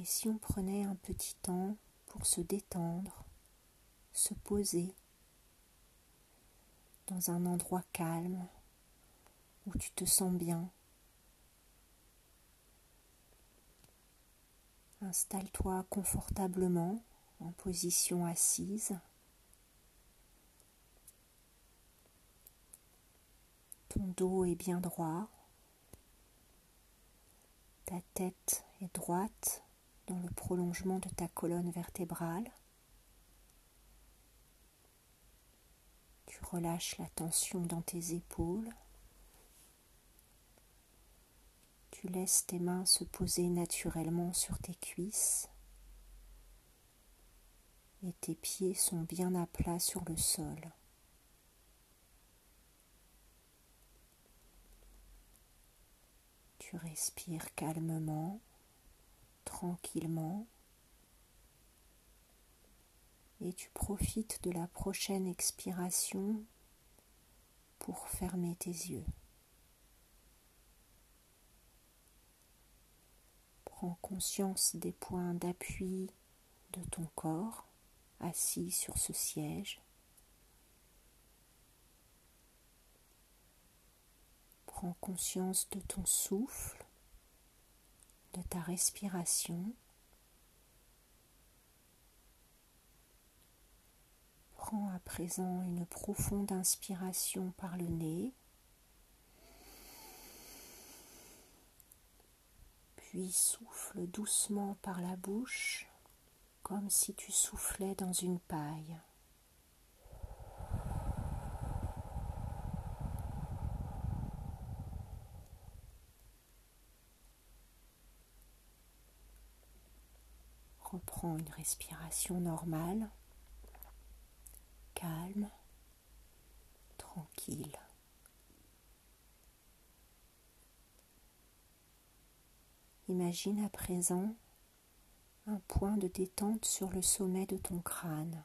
Et si on prenait un petit temps pour se détendre, se poser dans un endroit calme où tu te sens bien. Installe-toi confortablement en position assise. Ton dos est bien droit. Ta tête est droite dans le prolongement de ta colonne vertébrale. Tu relâches la tension dans tes épaules. Tu laisses tes mains se poser naturellement sur tes cuisses et tes pieds sont bien à plat sur le sol. Tu respires calmement, et tu profites de la prochaine expiration pour fermer tes yeux. Prends conscience des points d'appui de ton corps assis sur ce siège. Prends conscience de ton souffle, de ta respiration. Prends à présent une profonde inspiration par le nez. Puis souffle doucement par la bouche comme si tu soufflais dans une paille. Reprends une respiration normale, calme, tranquille. Imagine à présent un point de détente sur le sommet de ton crâne.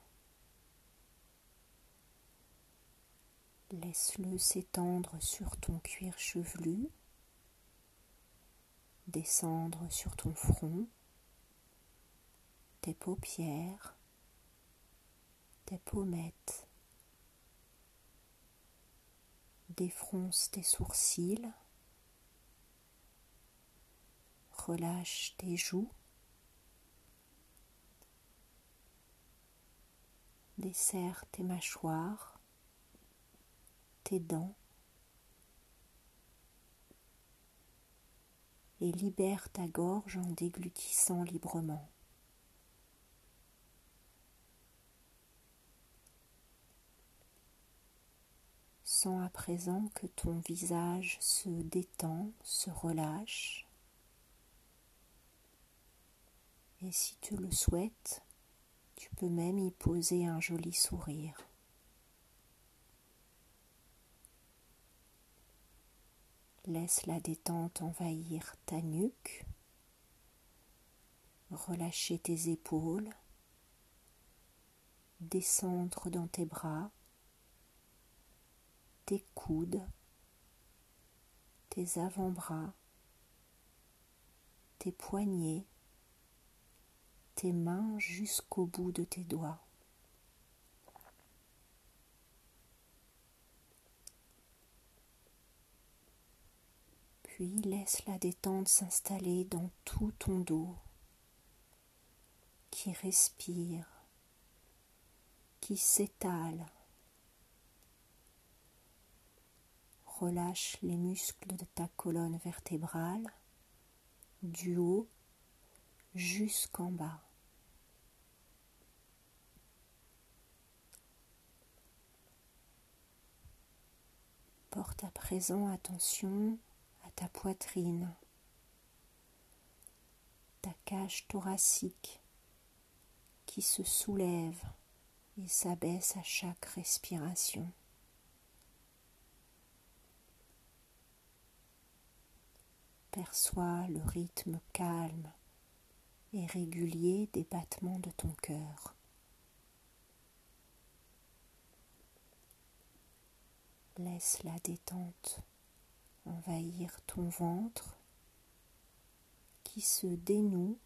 Laisse-le s'étendre sur ton cuir chevelu, descendre sur ton front, tes paupières, tes pommettes. Défronce tes sourcils, relâche tes joues desserre tes mâchoires, tes dents et libère ta gorge en déglutissant librement. À présent que ton visage se détend, se relâche. Et si tu le souhaites, tu peux même y poser un joli sourire. Laisse la détente envahir ta nuque, relâcher tes épaules, descendre dans tes bras, tes coudes, tes avant-bras, tes poignets, tes mains jusqu'au bout de tes doigts. Puis laisse la détente s'installer dans tout ton dos qui respire, qui s'étale. Relâche les muscles de ta colonne vertébrale du haut jusqu'en bas. Porte à présent attention à ta poitrine, ta cage thoracique qui se soulève et s'abaisse à chaque respiration. Perçois le rythme calme et régulier des battements de ton cœur. Laisse la détente envahir ton ventre qui se dénoue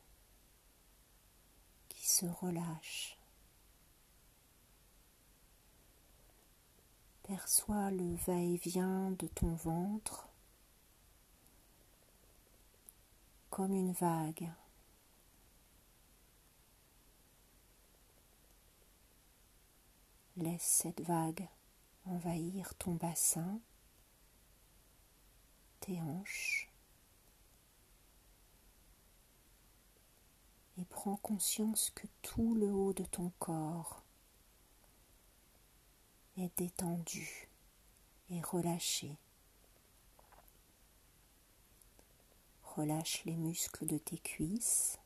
se relâche. Perçois le va-et-vient de ton ventre comme une vague. Laisse cette vague envahir ton bassin, tes hanches, et prends conscience que tout le haut de ton corps est détendu et relâché. Relâche les muscles de tes cuisses,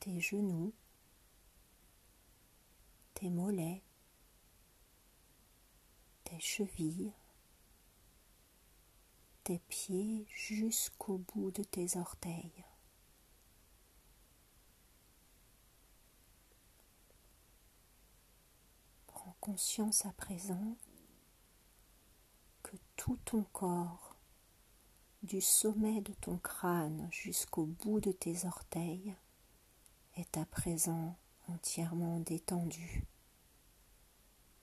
tes genoux, tes mollets, tes chevilles, tes pieds jusqu'au bout de tes orteils. Prends conscience à présent que tout ton corps, du sommet de ton crâne jusqu'au bout de tes orteils, est à présent entièrement détendu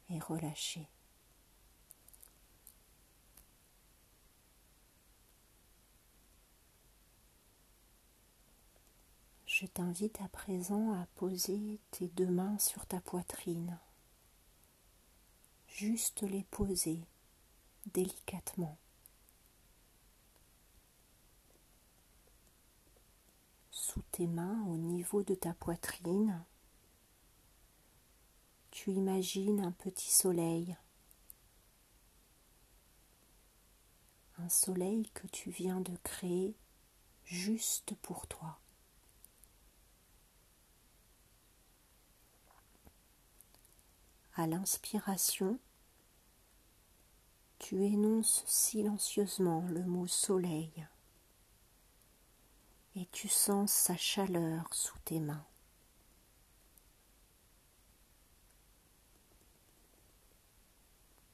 et relâché. Je t'invite à présent à poser tes deux mains sur ta poitrine, juste les poser délicatement. Tes mains au niveau de ta poitrine, tu imagines un petit soleil, un soleil que tu viens de créer juste pour toi. À l'inspiration, tu énonces silencieusement le mot soleil et tu sens sa chaleur sous tes mains.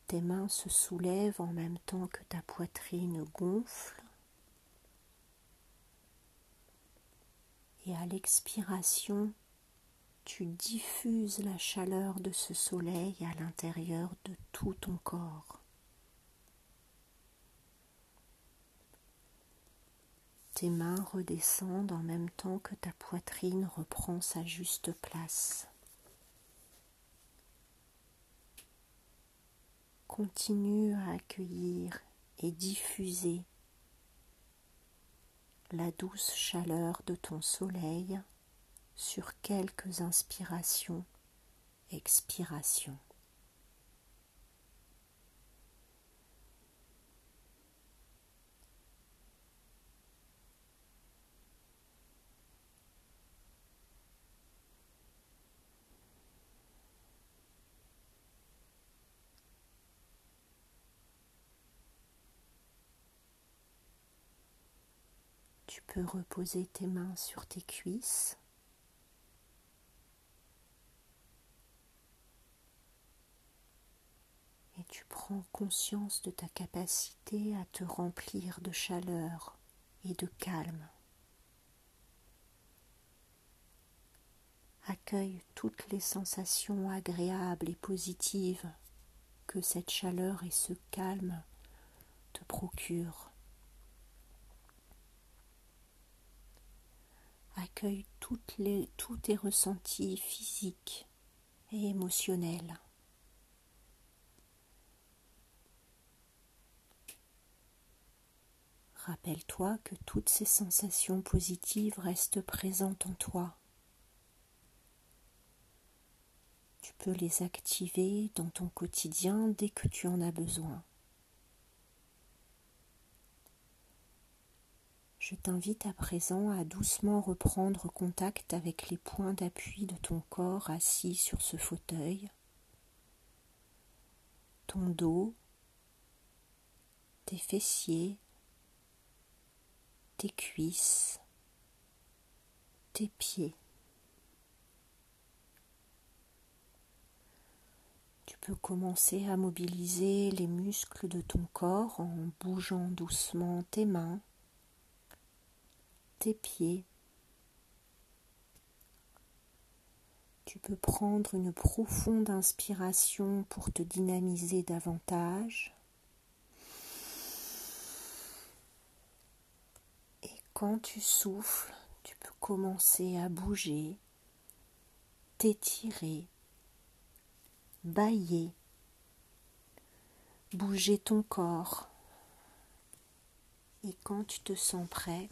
Tes mains se soulèvent en même temps que ta poitrine gonfle. Et à l'expiration, tu diffuses la chaleur de ce soleil à l'intérieur de tout ton corps. Tes mains redescendent en même temps que ta poitrine reprend sa juste place. continue à accueillir et diffuser la douce chaleur de ton soleil sur quelques inspirations, expirations. Tu peux reposer tes mains sur tes cuisses. Et tu prends conscience de ta capacité à te remplir de chaleur et de calme. Accueille toutes les sensations agréables et positives que cette chaleur et ce calme te procurent. Accueille tous tes ressentis physiques et émotionnels. Rappelle-toi que toutes ces sensations positives restent présentes en toi. Tu peux les activer dans ton quotidien dès que tu en as besoin. Je t'invite à présent à doucement reprendre contact avec les points d'appui de ton corps assis sur ce fauteuil, ton dos, tes fessiers, tes cuisses, tes pieds. Tu peux commencer à mobiliser les muscles de ton corps en bougeant doucement tes mains, tes pieds, peux prendre une profonde inspiration pour te dynamiser davantage. Et quand tu souffles, tu peux commencer à bouger, t'étirer, bailler, bouger ton corps. Et quand tu te sens prêt,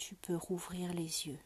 tu peux rouvrir les yeux.